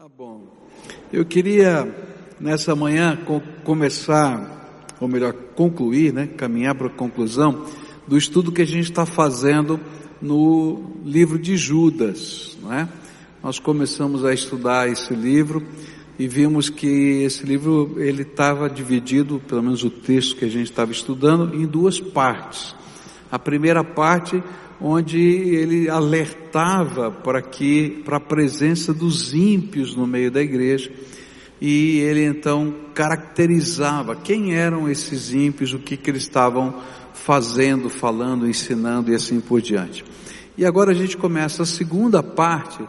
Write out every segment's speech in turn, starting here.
Tá bom. Eu queria nessa manhã co começar, ou melhor, concluir, né, caminhar para a conclusão do estudo que a gente está fazendo no livro de Judas, não é? Nós começamos a estudar esse livro e vimos que esse livro ele estava dividido, pelo menos o texto que a gente estava estudando, em duas partes. A primeira parte onde ele alertava para que para a presença dos ímpios no meio da igreja e ele então caracterizava quem eram esses ímpios, o que que eles estavam fazendo, falando, ensinando e assim por diante. E agora a gente começa a segunda parte,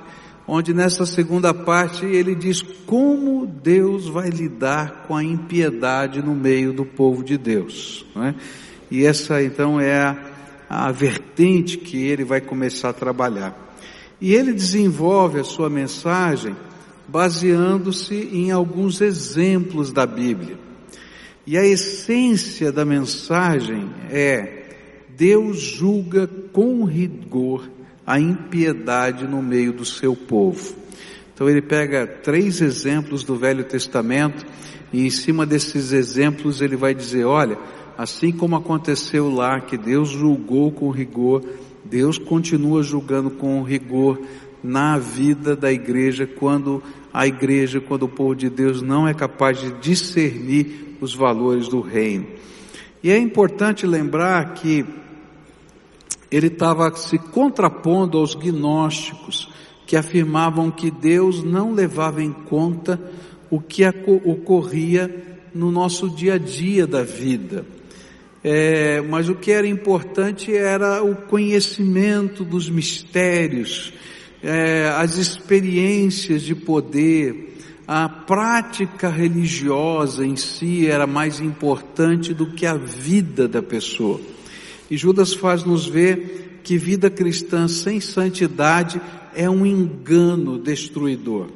onde nessa segunda parte ele diz como Deus vai lidar com a impiedade no meio do povo de Deus. É? E essa então é a a vertente que ele vai começar a trabalhar. E ele desenvolve a sua mensagem baseando-se em alguns exemplos da Bíblia. E a essência da mensagem é: Deus julga com rigor a impiedade no meio do seu povo. Então ele pega três exemplos do Velho Testamento e em cima desses exemplos ele vai dizer: olha, assim como aconteceu lá, que Deus julgou com rigor, Deus continua julgando com rigor na vida da igreja, quando a igreja, quando o povo de Deus não é capaz de discernir os valores do reino. E é importante lembrar que ele estava se contrapondo aos gnósticos, que afirmavam que Deus não levava em conta o que ocorria no nosso dia a dia da vida. É, mas o que era importante era o conhecimento dos mistérios, é, as experiências de poder, a prática religiosa em si era mais importante do que a vida da pessoa. E Judas faz nos ver que vida cristã sem santidade é um engano destruidor.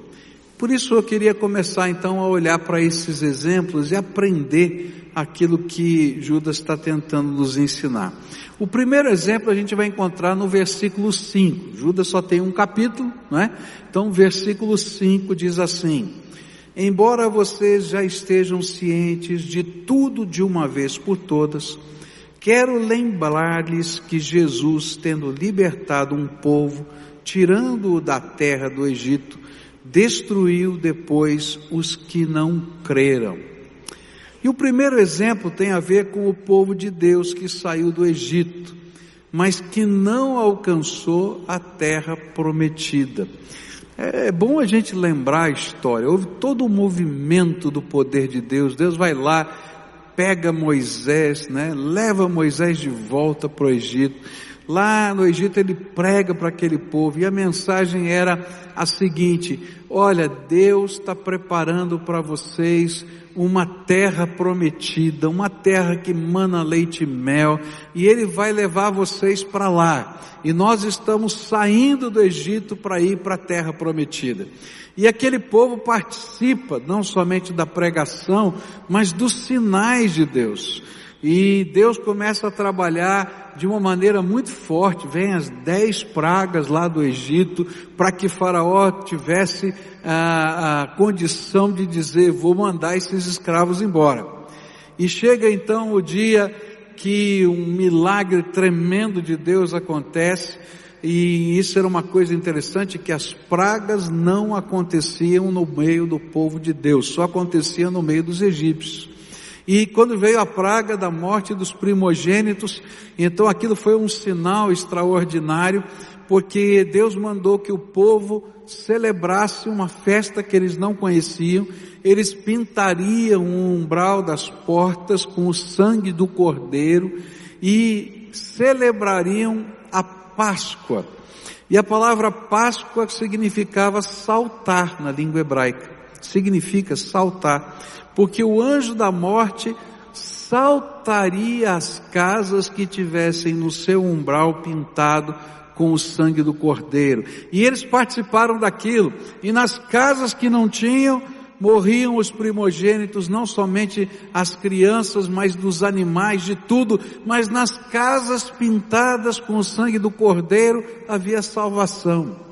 Por isso eu queria começar então a olhar para esses exemplos e aprender aquilo que Judas está tentando nos ensinar. O primeiro exemplo a gente vai encontrar no versículo 5. Judas só tem um capítulo, não é? Então, versículo 5 diz assim: Embora vocês já estejam cientes de tudo de uma vez por todas, quero lembrar-lhes que Jesus, tendo libertado um povo, tirando-o da terra do Egito, destruiu depois os que não creram. E o primeiro exemplo tem a ver com o povo de Deus que saiu do Egito, mas que não alcançou a terra prometida. É bom a gente lembrar a história. Houve todo o movimento do poder de Deus. Deus vai lá, pega Moisés, né? Leva Moisés de volta para o Egito. Lá no Egito ele prega para aquele povo e a mensagem era a seguinte: olha, Deus está preparando para vocês uma terra prometida, uma terra que mana leite e mel, e Ele vai levar vocês para lá. E nós estamos saindo do Egito para ir para a terra prometida. E aquele povo participa não somente da pregação, mas dos sinais de Deus. E Deus começa a trabalhar de uma maneira muito forte. Vem as dez pragas lá do Egito para que Faraó tivesse a, a condição de dizer: vou mandar esses escravos embora. E chega então o dia que um milagre tremendo de Deus acontece. E isso era uma coisa interessante que as pragas não aconteciam no meio do povo de Deus, só aconteciam no meio dos egípcios. E quando veio a praga da morte dos primogênitos, então aquilo foi um sinal extraordinário, porque Deus mandou que o povo celebrasse uma festa que eles não conheciam, eles pintariam o umbral das portas com o sangue do cordeiro e celebrariam a Páscoa. E a palavra Páscoa significava saltar na língua hebraica. Significa saltar porque o anjo da morte saltaria as casas que tivessem no seu umbral pintado com o sangue do cordeiro. E eles participaram daquilo. E nas casas que não tinham, morriam os primogênitos, não somente as crianças, mas dos animais, de tudo. Mas nas casas pintadas com o sangue do cordeiro havia salvação.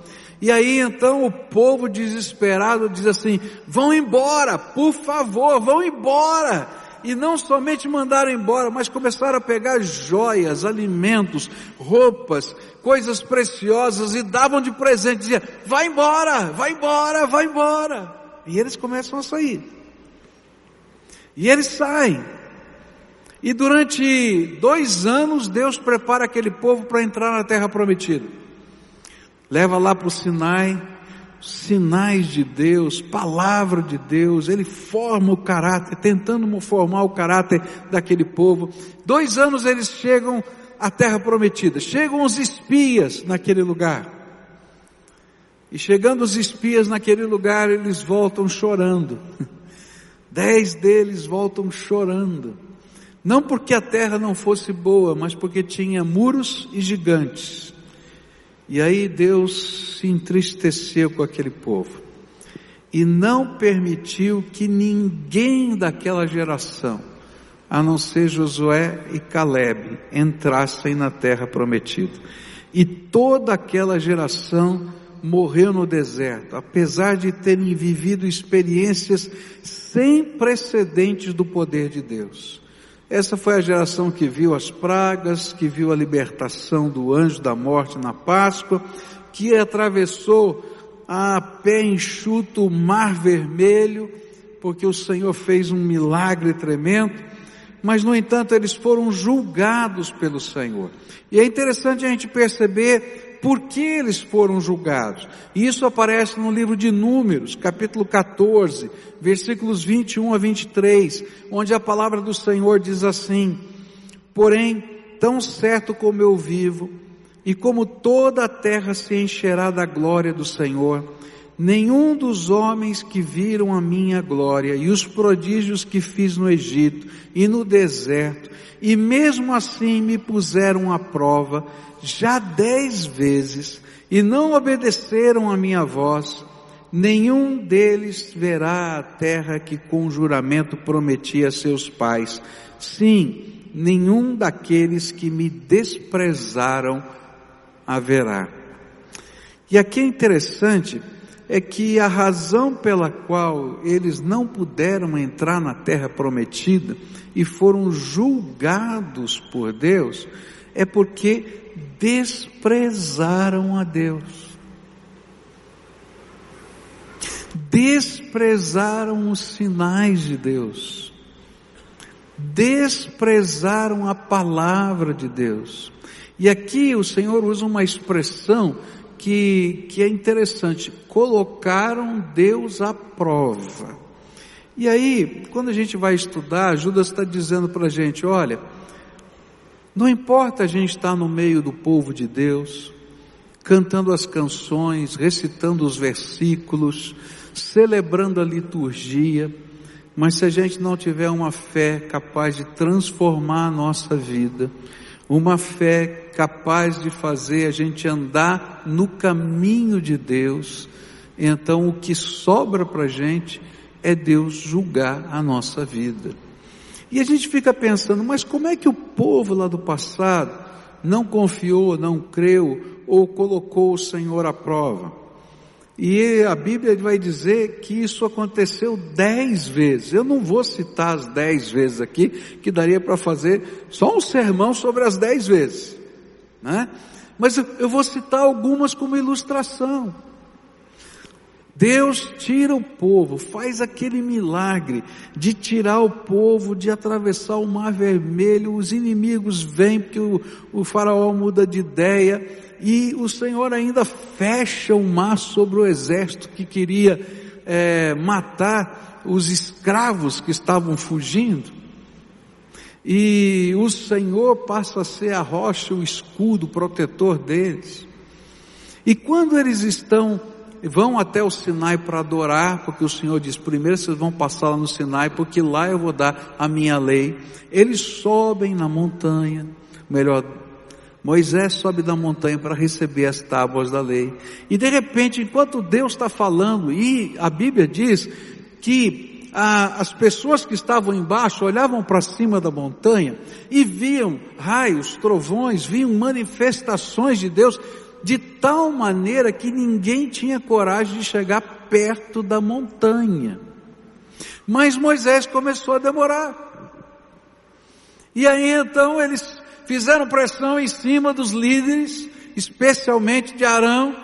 E aí então o povo desesperado diz assim: vão embora, por favor, vão embora. E não somente mandaram embora, mas começaram a pegar joias, alimentos, roupas, coisas preciosas e davam de presente. Dizia: vai embora, vai embora, vai embora. E eles começam a sair. E eles saem. E durante dois anos Deus prepara aquele povo para entrar na terra prometida leva lá para o Sinai, sinais de Deus, palavra de Deus, ele forma o caráter, tentando formar o caráter daquele povo. Dois anos eles chegam à terra prometida, chegam os espias naquele lugar. E chegando os espias naquele lugar, eles voltam chorando. Dez deles voltam chorando. Não porque a terra não fosse boa, mas porque tinha muros e gigantes. E aí Deus se entristeceu com aquele povo e não permitiu que ninguém daquela geração, a não ser Josué e Caleb, entrassem na terra prometida. E toda aquela geração morreu no deserto, apesar de terem vivido experiências sem precedentes do poder de Deus. Essa foi a geração que viu as pragas, que viu a libertação do anjo da morte na Páscoa, que atravessou a pé enxuto o mar vermelho, porque o Senhor fez um milagre tremendo, mas no entanto eles foram julgados pelo Senhor. E é interessante a gente perceber por que eles foram julgados. Isso aparece no livro de Números, capítulo 14, versículos 21 a 23, onde a palavra do Senhor diz assim: Porém, tão certo como eu vivo, e como toda a terra se encherá da glória do Senhor, nenhum dos homens que viram a minha glória e os prodígios que fiz no Egito e no deserto, e mesmo assim me puseram à prova, já dez vezes e não obedeceram a minha voz, nenhum deles verá a terra que com juramento prometi a seus pais. Sim, nenhum daqueles que me desprezaram haverá. E aqui é interessante é que a razão pela qual eles não puderam entrar na terra prometida e foram julgados por Deus é porque desprezaram a Deus. Desprezaram os sinais de Deus. Desprezaram a palavra de Deus. E aqui o Senhor usa uma expressão que, que é interessante. Colocaram Deus à prova. E aí, quando a gente vai estudar, Judas está dizendo para a gente: olha, não importa a gente estar no meio do povo de Deus, cantando as canções, recitando os versículos, celebrando a liturgia, mas se a gente não tiver uma fé capaz de transformar a nossa vida, uma fé capaz de fazer a gente andar no caminho de Deus, então o que sobra para a gente é Deus julgar a nossa vida. E a gente fica pensando, mas como é que o povo lá do passado não confiou, não creu ou colocou o Senhor à prova? E a Bíblia vai dizer que isso aconteceu dez vezes. Eu não vou citar as dez vezes aqui, que daria para fazer só um sermão sobre as dez vezes, né? Mas eu vou citar algumas como ilustração. Deus tira o povo, faz aquele milagre de tirar o povo, de atravessar o mar vermelho, os inimigos vêm porque o, o faraó muda de ideia e o Senhor ainda fecha o mar sobre o exército que queria é, matar os escravos que estavam fugindo. E o Senhor passa a ser a rocha, o escudo protetor deles. E quando eles estão vão até o Sinai para adorar, porque o Senhor diz: primeiro vocês vão passar lá no Sinai, porque lá eu vou dar a minha lei. Eles sobem na montanha, melhor, Moisés sobe da montanha para receber as tábuas da lei. E de repente, enquanto Deus está falando, e a Bíblia diz que ah, as pessoas que estavam embaixo olhavam para cima da montanha e viam raios, trovões, viam manifestações de Deus de tal maneira que ninguém tinha coragem de chegar perto da montanha. Mas Moisés começou a demorar. E aí então eles fizeram pressão em cima dos líderes, especialmente de Arão,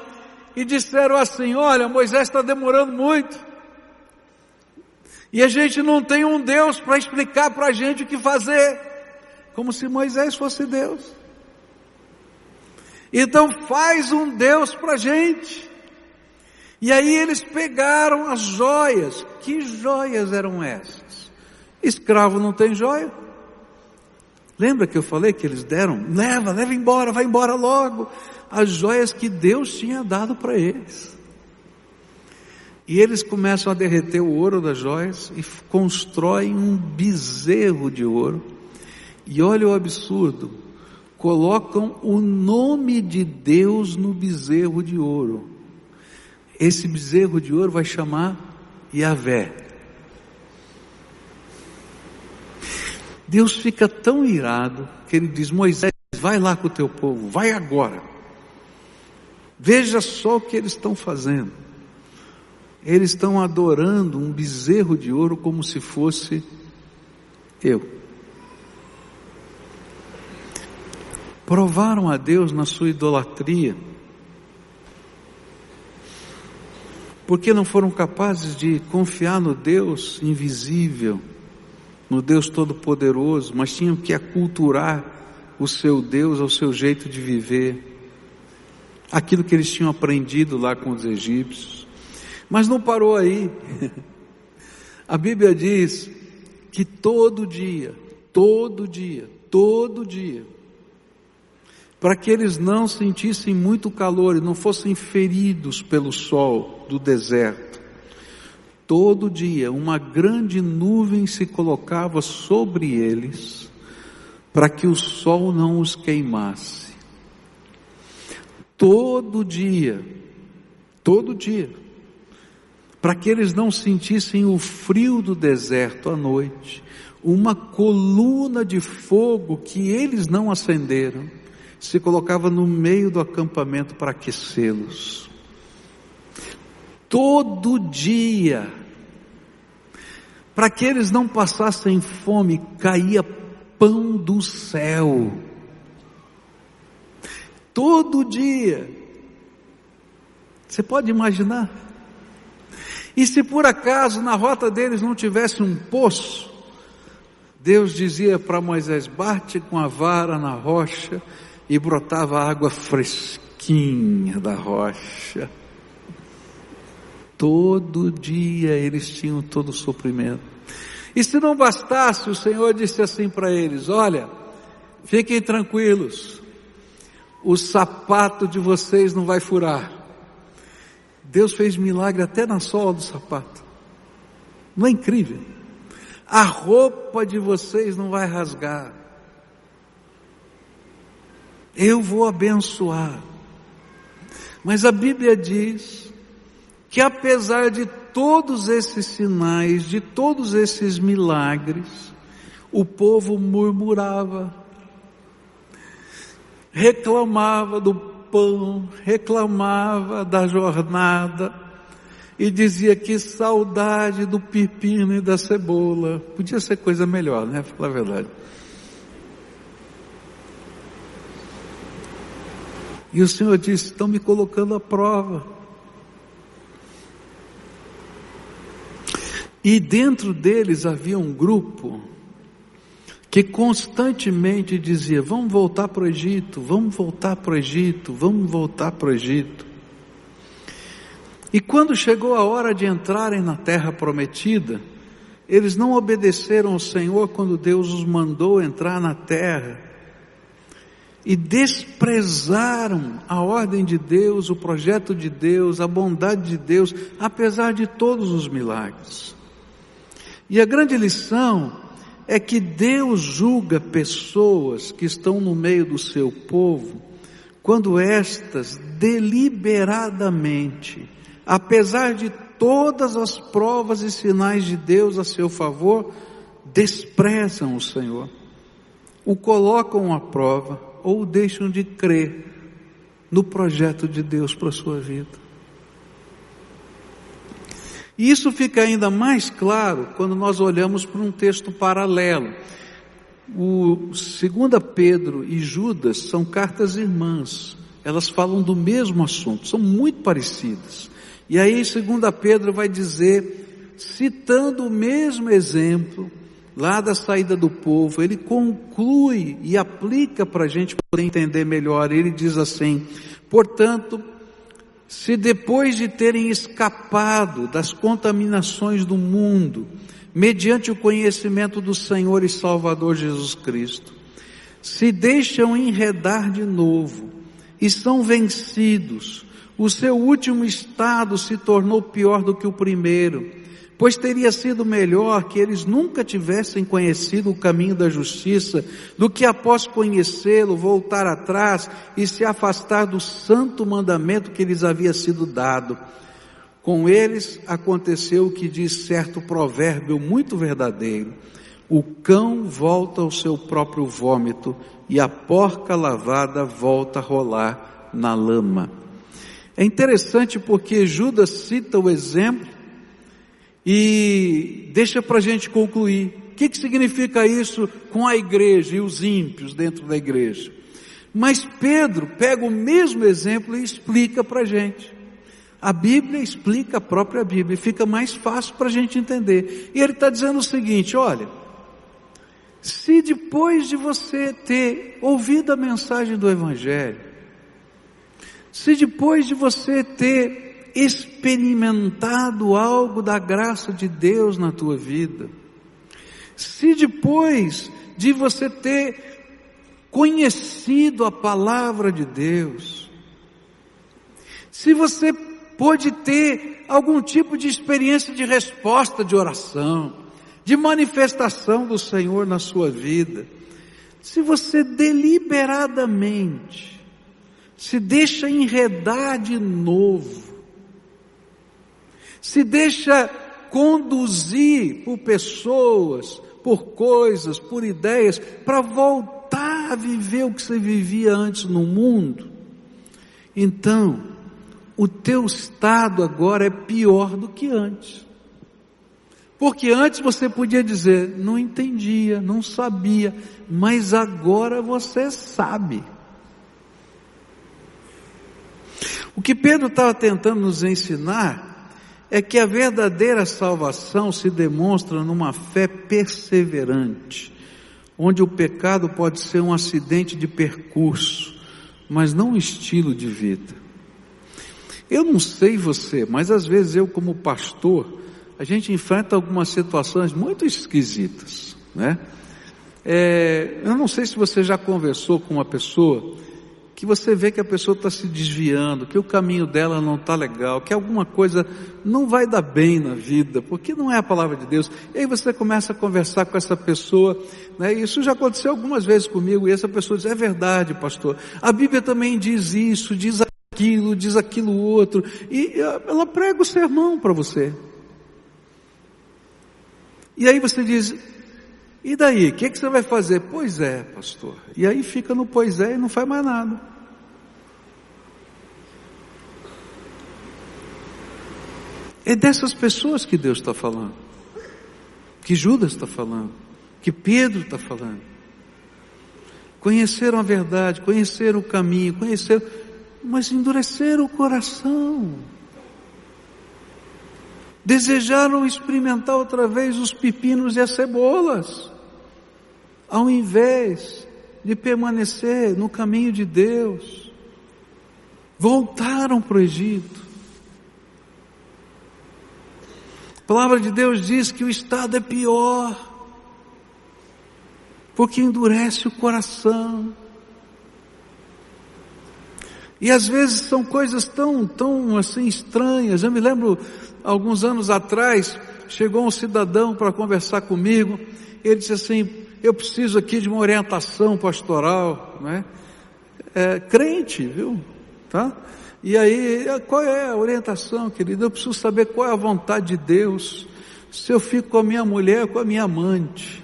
e disseram assim: Olha, Moisés está demorando muito. E a gente não tem um Deus para explicar para a gente o que fazer, como se Moisés fosse Deus. Então faz um Deus para a gente. E aí eles pegaram as joias. Que joias eram essas? Escravo não tem joia? Lembra que eu falei que eles deram? Leva, leva embora, vai embora logo. As joias que Deus tinha dado para eles. E eles começam a derreter o ouro das joias e constroem um bezerro de ouro. E olha o absurdo: colocam o nome de Deus no bezerro de ouro. Esse bezerro de ouro vai chamar Yahvé. Deus fica tão irado que ele diz: Moisés, vai lá com o teu povo, vai agora. Veja só o que eles estão fazendo. Eles estão adorando um bezerro de ouro como se fosse eu. Provaram a Deus na sua idolatria, porque não foram capazes de confiar no Deus invisível, no Deus Todo-Poderoso, mas tinham que aculturar o seu Deus ao seu jeito de viver, aquilo que eles tinham aprendido lá com os egípcios. Mas não parou aí. A Bíblia diz que todo dia, todo dia, todo dia, para que eles não sentissem muito calor e não fossem feridos pelo sol do deserto, todo dia uma grande nuvem se colocava sobre eles, para que o sol não os queimasse. Todo dia, todo dia, para que eles não sentissem o frio do deserto à noite, uma coluna de fogo que eles não acenderam, se colocava no meio do acampamento para aquecê-los. Todo dia, para que eles não passassem fome, caía pão do céu. Todo dia. Você pode imaginar? E se por acaso na rota deles não tivesse um poço, Deus dizia para Moisés: bate com a vara na rocha e brotava água fresquinha da rocha. Todo dia eles tinham todo o suprimento. E se não bastasse, o Senhor disse assim para eles: Olha, fiquem tranquilos, o sapato de vocês não vai furar. Deus fez milagre até na sola do sapato. Não é incrível? A roupa de vocês não vai rasgar. Eu vou abençoar. Mas a Bíblia diz que apesar de todos esses sinais, de todos esses milagres, o povo murmurava, reclamava do pão, reclamava da jornada e dizia que saudade do pepino e da cebola. Podia ser coisa melhor, né? Falar a verdade. E o Senhor disse: estão me colocando à prova. E dentro deles havia um grupo que constantemente dizia: vamos voltar para o Egito, vamos voltar para o Egito, vamos voltar para o Egito. E quando chegou a hora de entrarem na terra prometida, eles não obedeceram ao Senhor quando Deus os mandou entrar na terra e desprezaram a ordem de Deus, o projeto de Deus, a bondade de Deus, apesar de todos os milagres. E a grande lição é que Deus julga pessoas que estão no meio do seu povo, quando estas deliberadamente, apesar de todas as provas e sinais de Deus a seu favor, desprezam o Senhor, o colocam à prova ou deixam de crer no projeto de Deus para a sua vida. E isso fica ainda mais claro quando nós olhamos para um texto paralelo. O 2 Pedro e Judas são cartas irmãs. Elas falam do mesmo assunto, são muito parecidas. E aí 2 Pedro vai dizer, citando o mesmo exemplo, lá da saída do povo, ele conclui e aplica para a gente poder entender melhor. Ele diz assim: portanto, se depois de terem escapado das contaminações do mundo, mediante o conhecimento do Senhor e Salvador Jesus Cristo, se deixam enredar de novo e são vencidos, o seu último estado se tornou pior do que o primeiro pois teria sido melhor que eles nunca tivessem conhecido o caminho da justiça, do que após conhecê-lo voltar atrás e se afastar do santo mandamento que lhes havia sido dado. Com eles aconteceu o que diz certo provérbio muito verdadeiro: o cão volta ao seu próprio vômito e a porca lavada volta a rolar na lama. É interessante porque Judas cita o exemplo e deixa para a gente concluir. O que, que significa isso com a igreja e os ímpios dentro da igreja? Mas Pedro pega o mesmo exemplo e explica para a gente. A Bíblia explica a própria Bíblia, fica mais fácil para a gente entender. E ele está dizendo o seguinte: olha, se depois de você ter ouvido a mensagem do Evangelho, se depois de você ter experimentado algo da graça de Deus na tua vida, se depois de você ter conhecido a palavra de Deus, se você pode ter algum tipo de experiência de resposta de oração, de manifestação do Senhor na sua vida, se você deliberadamente se deixa enredar de novo se deixa conduzir por pessoas, por coisas, por ideias, para voltar a viver o que você vivia antes no mundo, então, o teu estado agora é pior do que antes. Porque antes você podia dizer, não entendia, não sabia, mas agora você sabe. O que Pedro estava tentando nos ensinar é que a verdadeira salvação se demonstra numa fé perseverante, onde o pecado pode ser um acidente de percurso, mas não um estilo de vida. Eu não sei você, mas às vezes eu como pastor, a gente enfrenta algumas situações muito esquisitas, né? É, eu não sei se você já conversou com uma pessoa que você vê que a pessoa está se desviando, que o caminho dela não está legal, que alguma coisa não vai dar bem na vida, porque não é a palavra de Deus. E aí você começa a conversar com essa pessoa, né? Isso já aconteceu algumas vezes comigo, e essa pessoa diz, é verdade, pastor. A Bíblia também diz isso, diz aquilo, diz aquilo outro, e ela prega o sermão para você. E aí você diz, e daí, o que, que, você vai fazer? Pois é, pastor. E aí fica no pois é e não faz mais nada. É dessas pessoas que Deus está falando, que Judas está falando, que Pedro está falando. Conheceram a verdade, conheceram o caminho, conheceram, mas endureceram o coração. Desejaram experimentar outra vez os pepinos e as cebolas, ao invés de permanecer no caminho de Deus. Voltaram para o Egito. A palavra de Deus diz que o estado é pior, porque endurece o coração. E às vezes são coisas tão, tão assim estranhas. Eu me lembro, alguns anos atrás, chegou um cidadão para conversar comigo. Ele disse assim: Eu preciso aqui de uma orientação pastoral, né? É, crente, viu? Tá? E aí, qual é a orientação, querido? Eu preciso saber qual é a vontade de Deus. Se eu fico com a minha mulher, com a minha amante.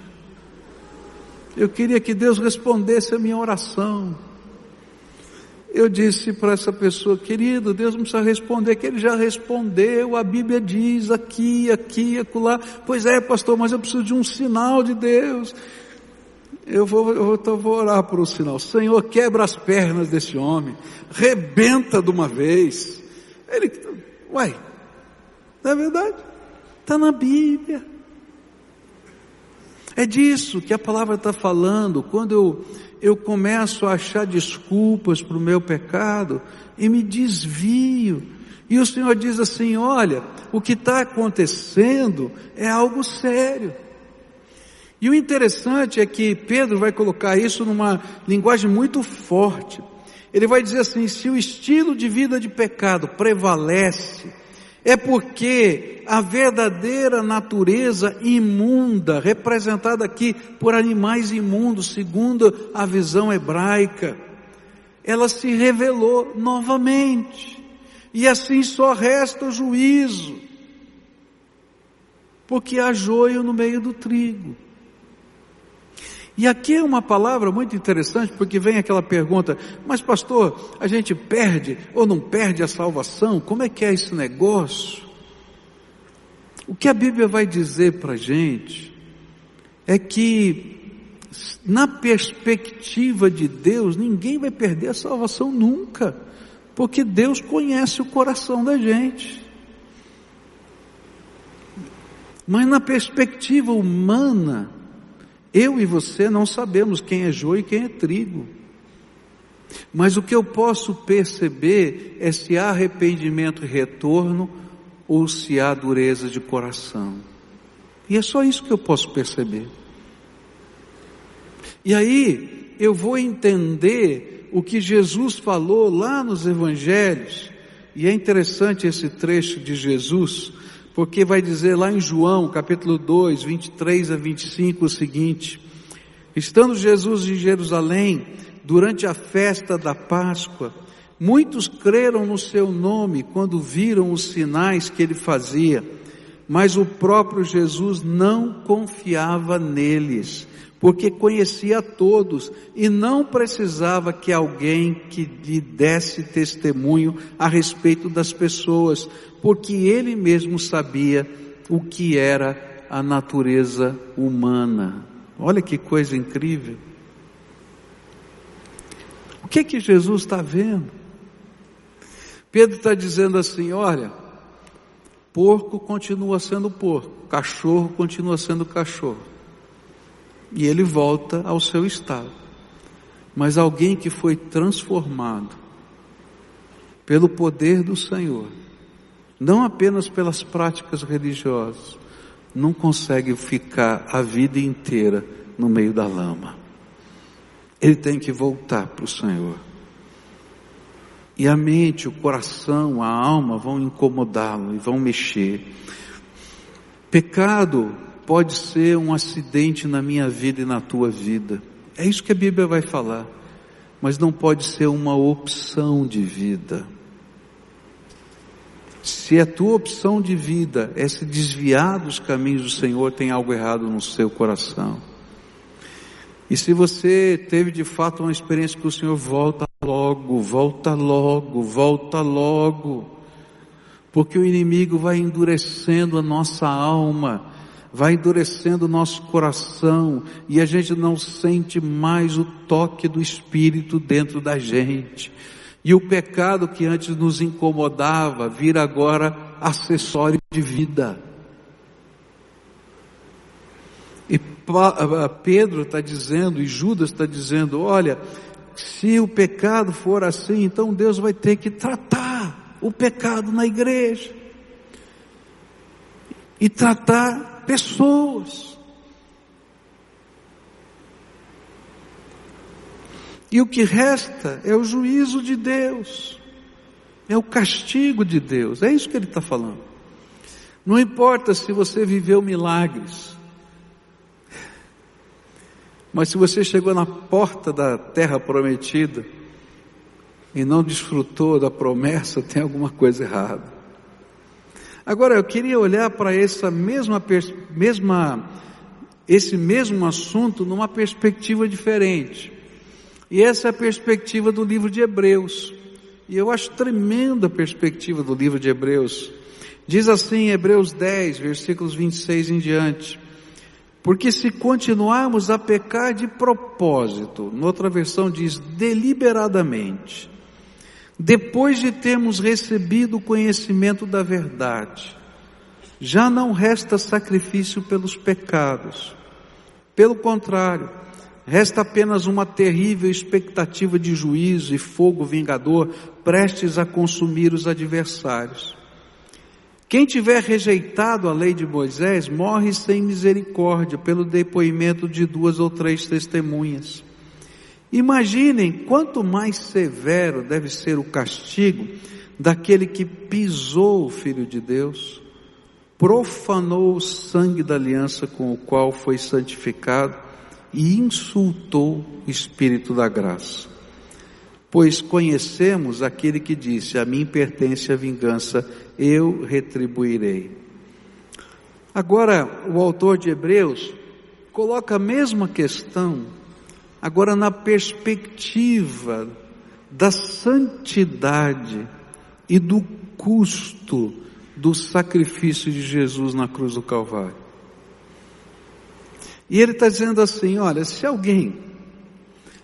Eu queria que Deus respondesse a minha oração. Eu disse para essa pessoa, querido, Deus não precisa responder, que Ele já respondeu, a Bíblia diz aqui, aqui, acolá. Pois é, pastor, mas eu preciso de um sinal de Deus. Eu vou, eu vou, então vou orar por um sinal. Senhor, quebra as pernas desse homem, rebenta de uma vez. Ele, uai, não é verdade? Está na Bíblia. É disso que a palavra está falando. Quando eu, eu começo a achar desculpas para o meu pecado e me desvio. E o Senhor diz assim: olha, o que está acontecendo é algo sério. E o interessante é que Pedro vai colocar isso numa linguagem muito forte. Ele vai dizer assim: se o estilo de vida de pecado prevalece, é porque a verdadeira natureza imunda, representada aqui por animais imundos, segundo a visão hebraica, ela se revelou novamente. E assim só resta o juízo, porque há joio no meio do trigo. E aqui é uma palavra muito interessante, porque vem aquela pergunta, mas pastor, a gente perde ou não perde a salvação? Como é que é esse negócio? O que a Bíblia vai dizer para a gente é que, na perspectiva de Deus, ninguém vai perder a salvação nunca, porque Deus conhece o coração da gente. Mas na perspectiva humana, eu e você não sabemos quem é joio e quem é trigo. Mas o que eu posso perceber é se há arrependimento e retorno ou se há dureza de coração. E é só isso que eu posso perceber. E aí eu vou entender o que Jesus falou lá nos evangelhos. E é interessante esse trecho de Jesus, porque vai dizer lá em João, capítulo 2, 23 a 25 o seguinte: Estando Jesus em Jerusalém, durante a festa da Páscoa, muitos creram no seu nome quando viram os sinais que ele fazia, mas o próprio Jesus não confiava neles, porque conhecia todos e não precisava que alguém que lhe desse testemunho a respeito das pessoas, porque ele mesmo sabia o que era a natureza humana. Olha que coisa incrível. O que que Jesus está vendo? Pedro está dizendo assim: olha, porco continua sendo porco, cachorro continua sendo cachorro e ele volta ao seu estado. Mas alguém que foi transformado pelo poder do Senhor, não apenas pelas práticas religiosas, não consegue ficar a vida inteira no meio da lama. Ele tem que voltar para o Senhor. E a mente, o coração, a alma vão incomodá-lo e vão mexer. Pecado pode ser um acidente na minha vida e na tua vida. É isso que a Bíblia vai falar. Mas não pode ser uma opção de vida. Se a tua opção de vida é se desviar dos caminhos do Senhor, tem algo errado no seu coração. E se você teve de fato uma experiência com o Senhor, volta logo, volta logo, volta logo. Porque o inimigo vai endurecendo a nossa alma vai endurecendo o nosso coração e a gente não sente mais o toque do Espírito dentro da gente. E o pecado que antes nos incomodava vira agora acessório de vida. E Pedro está dizendo, e Judas está dizendo: olha, se o pecado for assim, então Deus vai ter que tratar o pecado na igreja. E tratar pessoas. E o que resta é o juízo de Deus, é o castigo de Deus, é isso que ele está falando. Não importa se você viveu milagres, mas se você chegou na porta da terra prometida e não desfrutou da promessa, tem alguma coisa errada. Agora eu queria olhar para essa mesma, mesma, esse mesmo assunto numa perspectiva diferente. E essa é a perspectiva do livro de Hebreus. E eu acho tremenda a perspectiva do livro de Hebreus. Diz assim, Hebreus 10, versículos 26 em diante. Porque se continuarmos a pecar de propósito, noutra versão diz deliberadamente, depois de termos recebido o conhecimento da verdade, já não resta sacrifício pelos pecados. Pelo contrário, resta apenas uma terrível expectativa de juízo e fogo vingador prestes a consumir os adversários. Quem tiver rejeitado a lei de Moisés morre sem misericórdia pelo depoimento de duas ou três testemunhas. Imaginem quanto mais severo deve ser o castigo daquele que pisou o Filho de Deus, profanou o sangue da aliança com o qual foi santificado e insultou o Espírito da graça. Pois conhecemos aquele que disse: A mim pertence a vingança, eu retribuirei. Agora, o autor de Hebreus coloca a mesma questão, agora na perspectiva da santidade e do custo do sacrifício de Jesus na cruz do Calvário. E ele está dizendo assim: olha, se alguém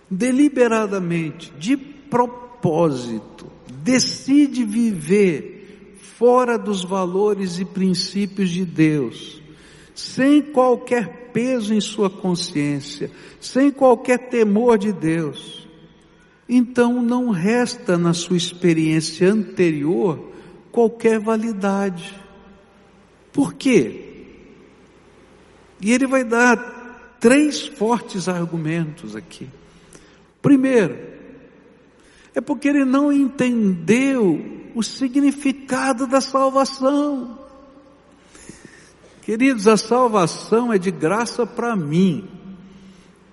deliberadamente, de propósito, decide viver fora dos valores e princípios de Deus, sem qualquer peso em sua consciência, sem qualquer temor de Deus, então não resta na sua experiência anterior qualquer validade. Por quê? E ele vai dar três fortes argumentos aqui. Primeiro, é porque ele não entendeu o significado da salvação. Queridos, a salvação é de graça para mim,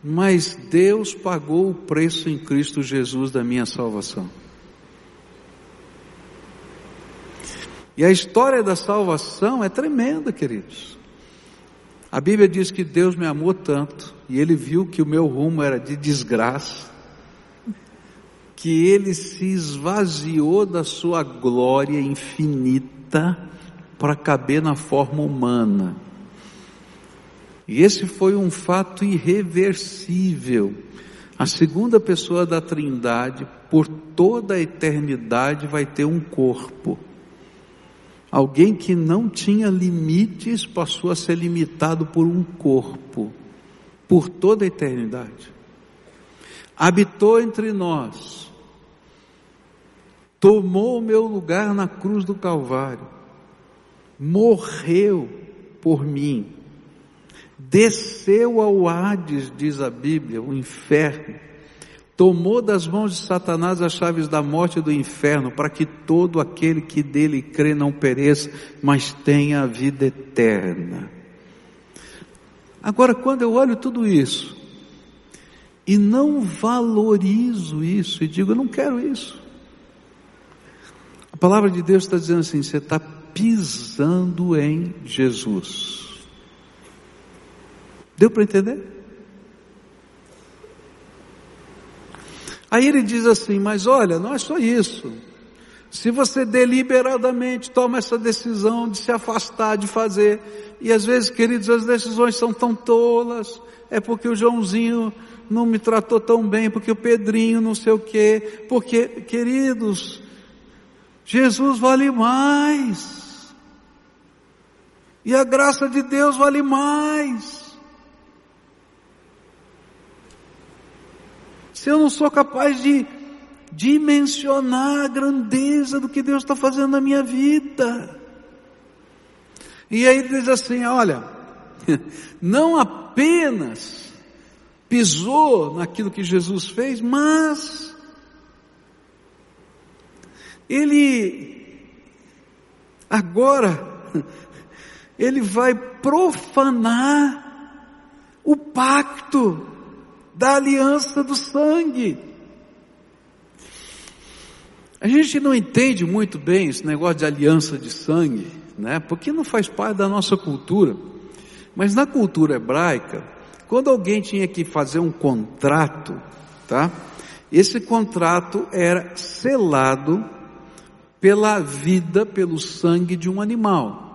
mas Deus pagou o preço em Cristo Jesus da minha salvação. E a história da salvação é tremenda, queridos. A Bíblia diz que Deus me amou tanto, e Ele viu que o meu rumo era de desgraça, que ele se esvaziou da sua glória infinita para caber na forma humana. E esse foi um fato irreversível. A segunda pessoa da Trindade, por toda a eternidade, vai ter um corpo. Alguém que não tinha limites passou a ser limitado por um corpo, por toda a eternidade. Habitou entre nós, tomou o meu lugar na cruz do Calvário, morreu por mim, desceu ao Hades, diz a Bíblia, o inferno, tomou das mãos de Satanás as chaves da morte e do inferno, para que todo aquele que dele crê não pereça, mas tenha a vida eterna. Agora, quando eu olho tudo isso, e não valorizo isso, e digo, eu não quero isso, a palavra de Deus está dizendo assim: você está pisando em Jesus. Deu para entender? Aí ele diz assim: mas olha, não é só isso. Se você deliberadamente toma essa decisão de se afastar de fazer, e às vezes, queridos, as decisões são tão tolas, é porque o Joãozinho não me tratou tão bem, porque o Pedrinho não sei o quê, porque, queridos, Jesus vale mais. E a graça de Deus vale mais. Se eu não sou capaz de dimensionar a grandeza do que Deus está fazendo na minha vida. E aí ele diz assim: olha, não apenas pisou naquilo que Jesus fez, mas ele agora ele vai profanar o pacto da aliança do sangue. A gente não entende muito bem esse negócio de aliança de sangue, né? Porque não faz parte da nossa cultura. Mas na cultura hebraica, quando alguém tinha que fazer um contrato, tá? esse contrato era selado pela vida, pelo sangue de um animal.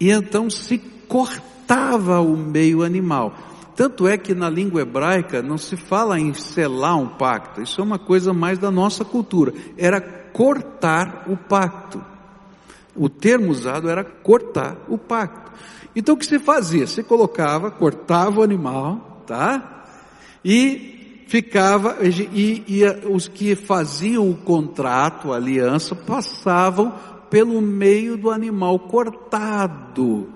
E então se cortava o meio animal. Tanto é que na língua hebraica não se fala em selar um pacto, isso é uma coisa mais da nossa cultura. Era cortar o pacto. O termo usado era cortar o pacto. Então o que se fazia? Se colocava, cortava o animal, tá? E ficava, e, e os que faziam o contrato, a aliança, passavam pelo meio do animal cortado,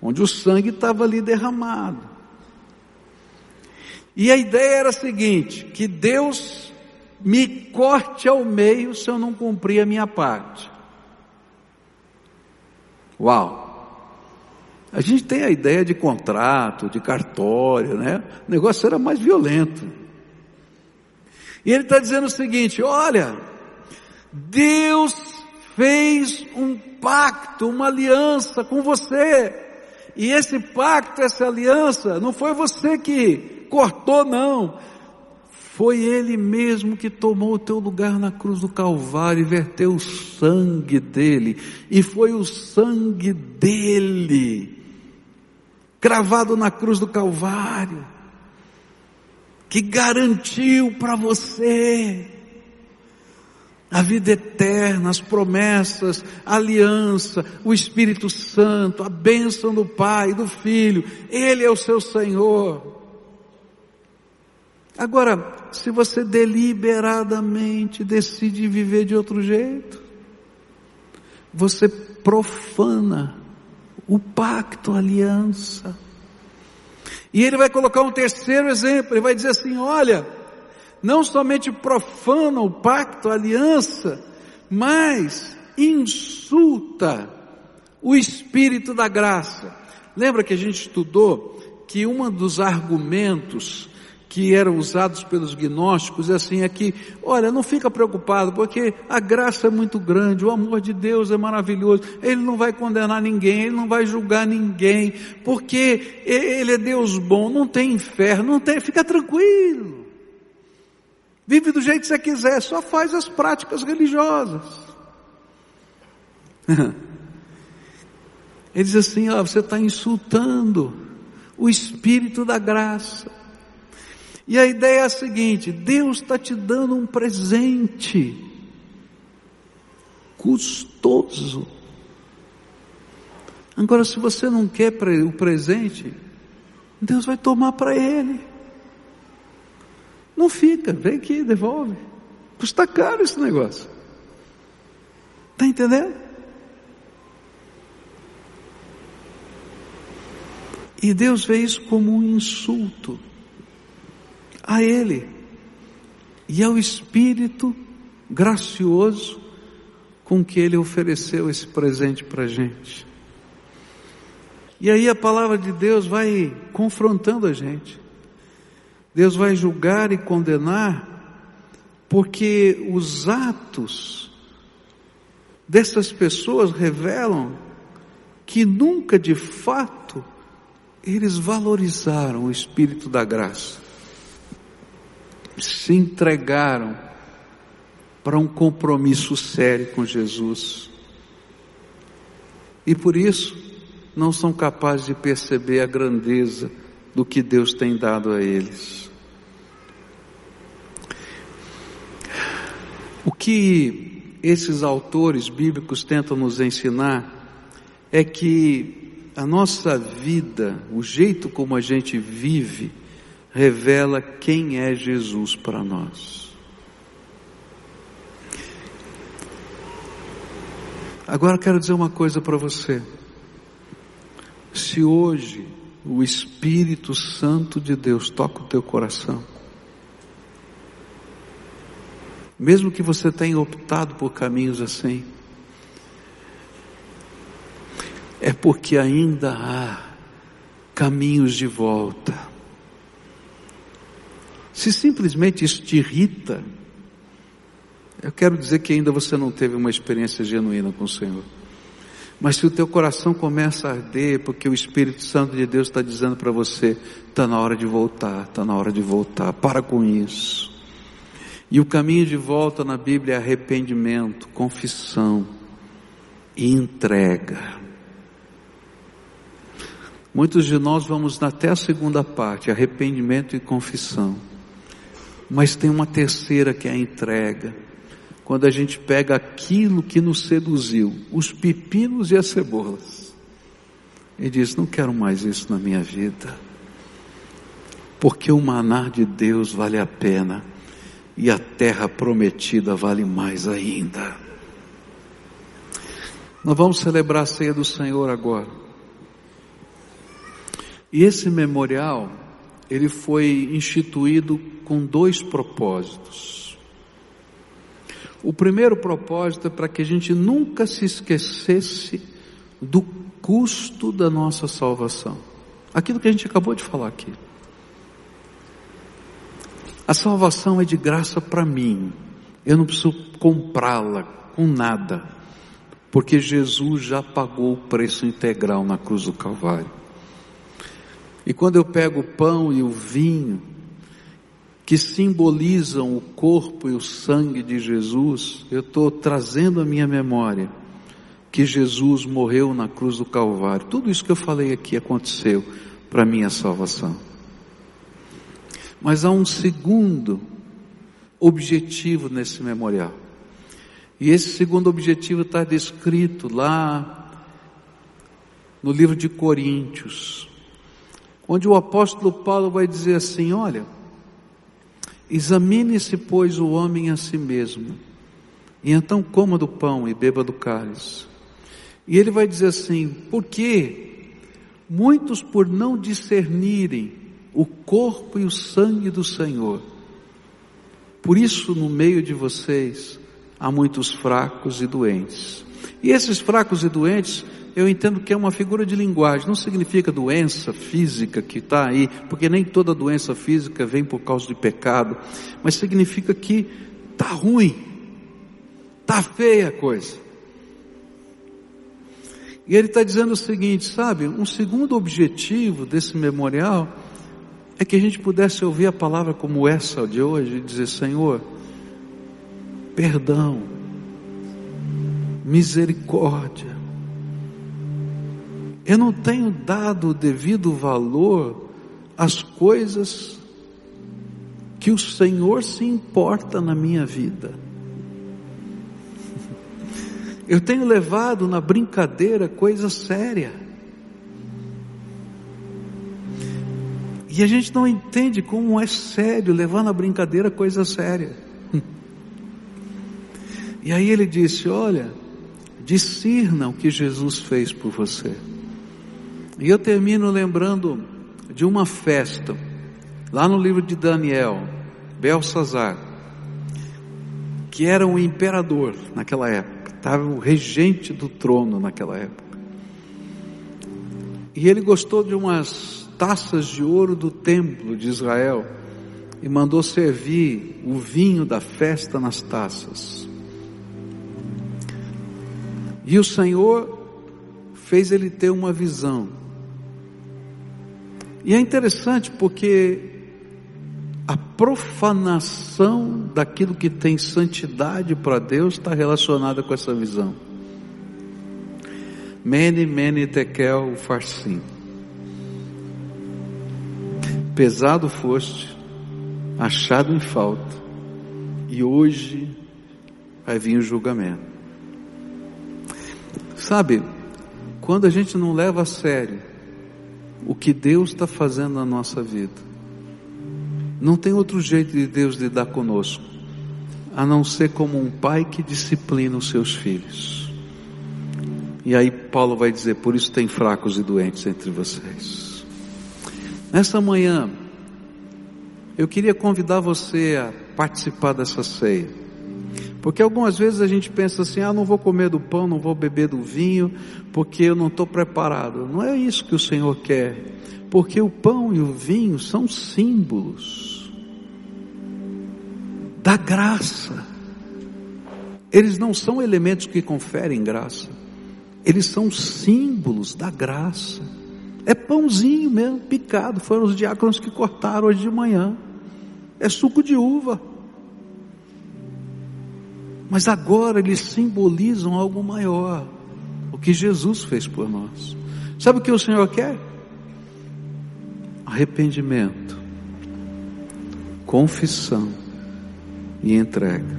onde o sangue estava ali derramado. E a ideia era a seguinte: que Deus me corte ao meio se eu não cumprir a minha parte. Uau! A gente tem a ideia de contrato, de cartório, né? O negócio era mais violento. E ele está dizendo o seguinte: olha, Deus fez um pacto, uma aliança com você. E esse pacto, essa aliança, não foi você que cortou, não. Foi Ele mesmo que tomou o teu lugar na cruz do Calvário e verteu o sangue dele. E foi o sangue dele, cravado na cruz do Calvário, que garantiu para você a vida eterna, as promessas, a aliança, o Espírito Santo, a bênção do Pai, do Filho. Ele é o seu Senhor. Agora, se você deliberadamente decide viver de outro jeito, você profana o pacto, a aliança. E ele vai colocar um terceiro exemplo, ele vai dizer assim: olha, não somente profana o pacto, a aliança, mas insulta o espírito da graça. Lembra que a gente estudou que um dos argumentos que eram usados pelos gnósticos, assim, é que, olha, não fica preocupado, porque a graça é muito grande, o amor de Deus é maravilhoso, Ele não vai condenar ninguém, Ele não vai julgar ninguém, porque Ele é Deus bom, não tem inferno, não tem, fica tranquilo. Vive do jeito que você quiser, só faz as práticas religiosas. Ele diz assim, ó, você está insultando o Espírito da graça. E a ideia é a seguinte: Deus está te dando um presente custoso. Agora, se você não quer o presente, Deus vai tomar para Ele. Não fica, vem aqui, devolve. Custa caro esse negócio. Está entendendo? E Deus vê isso como um insulto a Ele e ao Espírito gracioso com que Ele ofereceu esse presente para a gente. E aí a palavra de Deus vai confrontando a gente. Deus vai julgar e condenar, porque os atos dessas pessoas revelam que nunca de fato eles valorizaram o Espírito da graça se entregaram para um compromisso sério com Jesus. E por isso não são capazes de perceber a grandeza do que Deus tem dado a eles. O que esses autores bíblicos tentam nos ensinar é que a nossa vida, o jeito como a gente vive, revela quem é Jesus para nós. Agora quero dizer uma coisa para você. Se hoje o Espírito Santo de Deus toca o teu coração, mesmo que você tenha optado por caminhos assim, é porque ainda há caminhos de volta. Se simplesmente isso te irrita, eu quero dizer que ainda você não teve uma experiência genuína com o Senhor. Mas se o teu coração começa a arder, porque o Espírito Santo de Deus está dizendo para você, está na hora de voltar, está na hora de voltar, para com isso. E o caminho de volta na Bíblia é arrependimento, confissão e entrega. Muitos de nós vamos até a segunda parte, arrependimento e confissão. Mas tem uma terceira que é a entrega. Quando a gente pega aquilo que nos seduziu, os pepinos e as cebolas, e diz: Não quero mais isso na minha vida, porque o manar de Deus vale a pena e a terra prometida vale mais ainda. Nós vamos celebrar a ceia do Senhor agora. E esse memorial, ele foi instituído com dois propósitos. O primeiro propósito é para que a gente nunca se esquecesse do custo da nossa salvação. Aquilo que a gente acabou de falar aqui. A salvação é de graça para mim. Eu não preciso comprá-la com nada, porque Jesus já pagou o preço integral na cruz do Calvário. E quando eu pego o pão e o vinho, que simbolizam o corpo e o sangue de Jesus, eu estou trazendo à minha memória que Jesus morreu na cruz do Calvário. Tudo isso que eu falei aqui aconteceu para minha salvação. Mas há um segundo objetivo nesse memorial. E esse segundo objetivo está descrito lá no livro de Coríntios, onde o apóstolo Paulo vai dizer assim: olha, examine-se, pois, o homem a si mesmo, e então coma do pão e beba do cálice. E ele vai dizer assim: porque muitos, por não discernirem o corpo e o sangue do Senhor. Por isso, no meio de vocês, há muitos fracos e doentes. E esses fracos e doentes, eu entendo que é uma figura de linguagem, não significa doença física que está aí, porque nem toda doença física vem por causa de pecado, mas significa que está ruim, está feia a coisa. E ele está dizendo o seguinte, sabe, um segundo objetivo desse memorial é que a gente pudesse ouvir a palavra como essa de hoje e dizer: Senhor, perdão, misericórdia. Eu não tenho dado o devido valor às coisas que o Senhor se importa na minha vida. Eu tenho levado na brincadeira coisa séria. E a gente não entende como é sério levar na brincadeira coisa séria. E aí ele disse: Olha, discirna o que Jesus fez por você. E eu termino lembrando de uma festa, lá no livro de Daniel, Belsazar, que era um imperador naquela época, estava o regente do trono naquela época. E ele gostou de umas taças de ouro do templo de Israel e mandou servir o vinho da festa nas taças. E o Senhor fez ele ter uma visão. E é interessante porque a profanação daquilo que tem santidade para Deus está relacionada com essa visão. Mene, mene, tekel, farsim pesado foste, achado em falta, e hoje vai vir o julgamento. Sabe, quando a gente não leva a sério o que Deus está fazendo na nossa vida, não tem outro jeito de Deus lidar conosco, a não ser como um pai que disciplina os seus filhos. E aí Paulo vai dizer: por isso tem fracos e doentes entre vocês. Nesta manhã, eu queria convidar você a participar dessa ceia. Porque algumas vezes a gente pensa assim: ah, não vou comer do pão, não vou beber do vinho, porque eu não estou preparado. Não é isso que o Senhor quer. Porque o pão e o vinho são símbolos da graça. Eles não são elementos que conferem graça, eles são símbolos da graça. É pãozinho mesmo, picado. Foram os diáconos que cortaram hoje de manhã. É suco de uva. Mas agora eles simbolizam algo maior, o que Jesus fez por nós. Sabe o que o Senhor quer? Arrependimento, confissão e entrega.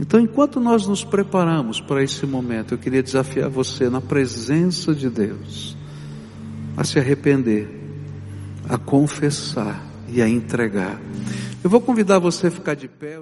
Então, enquanto nós nos preparamos para esse momento, eu queria desafiar você na presença de Deus a se arrepender, a confessar e a entregar. Eu vou convidar você a ficar de pé,